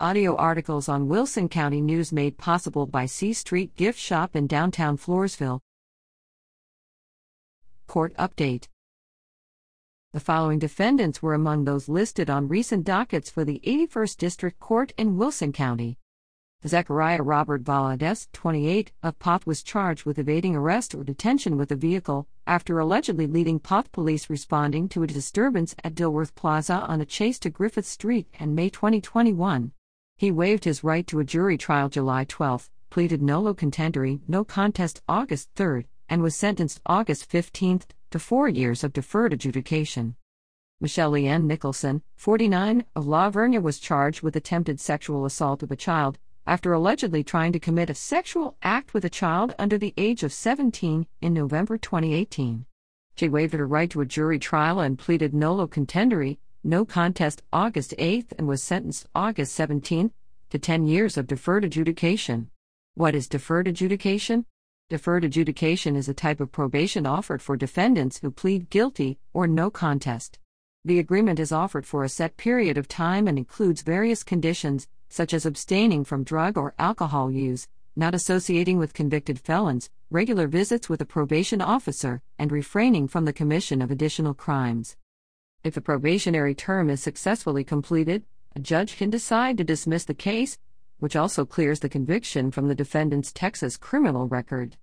Audio articles on Wilson County News made possible by C Street Gift Shop in downtown Floresville. Court Update The following defendants were among those listed on recent dockets for the 81st District Court in Wilson County. Zechariah Robert Valadez, 28, of Poth was charged with evading arrest or detention with a vehicle after allegedly leading Poth police responding to a disturbance at Dilworth Plaza on a Chase to Griffith Street in May 2021. He waived his right to a jury trial July 12, pleaded nolo contendere, no contest August 3, and was sentenced August 15 to four years of deferred adjudication. Michelle Leanne Nicholson, 49, of La Vernia was charged with attempted sexual assault of a child after allegedly trying to commit a sexual act with a child under the age of 17 in November 2018. She waived her right to a jury trial and pleaded nolo contendere, no contest August 8 and was sentenced August 17 to 10 years of deferred adjudication. What is deferred adjudication? Deferred adjudication is a type of probation offered for defendants who plead guilty or no contest. The agreement is offered for a set period of time and includes various conditions, such as abstaining from drug or alcohol use, not associating with convicted felons, regular visits with a probation officer, and refraining from the commission of additional crimes. If the probationary term is successfully completed, a judge can decide to dismiss the case, which also clears the conviction from the defendant's Texas criminal record.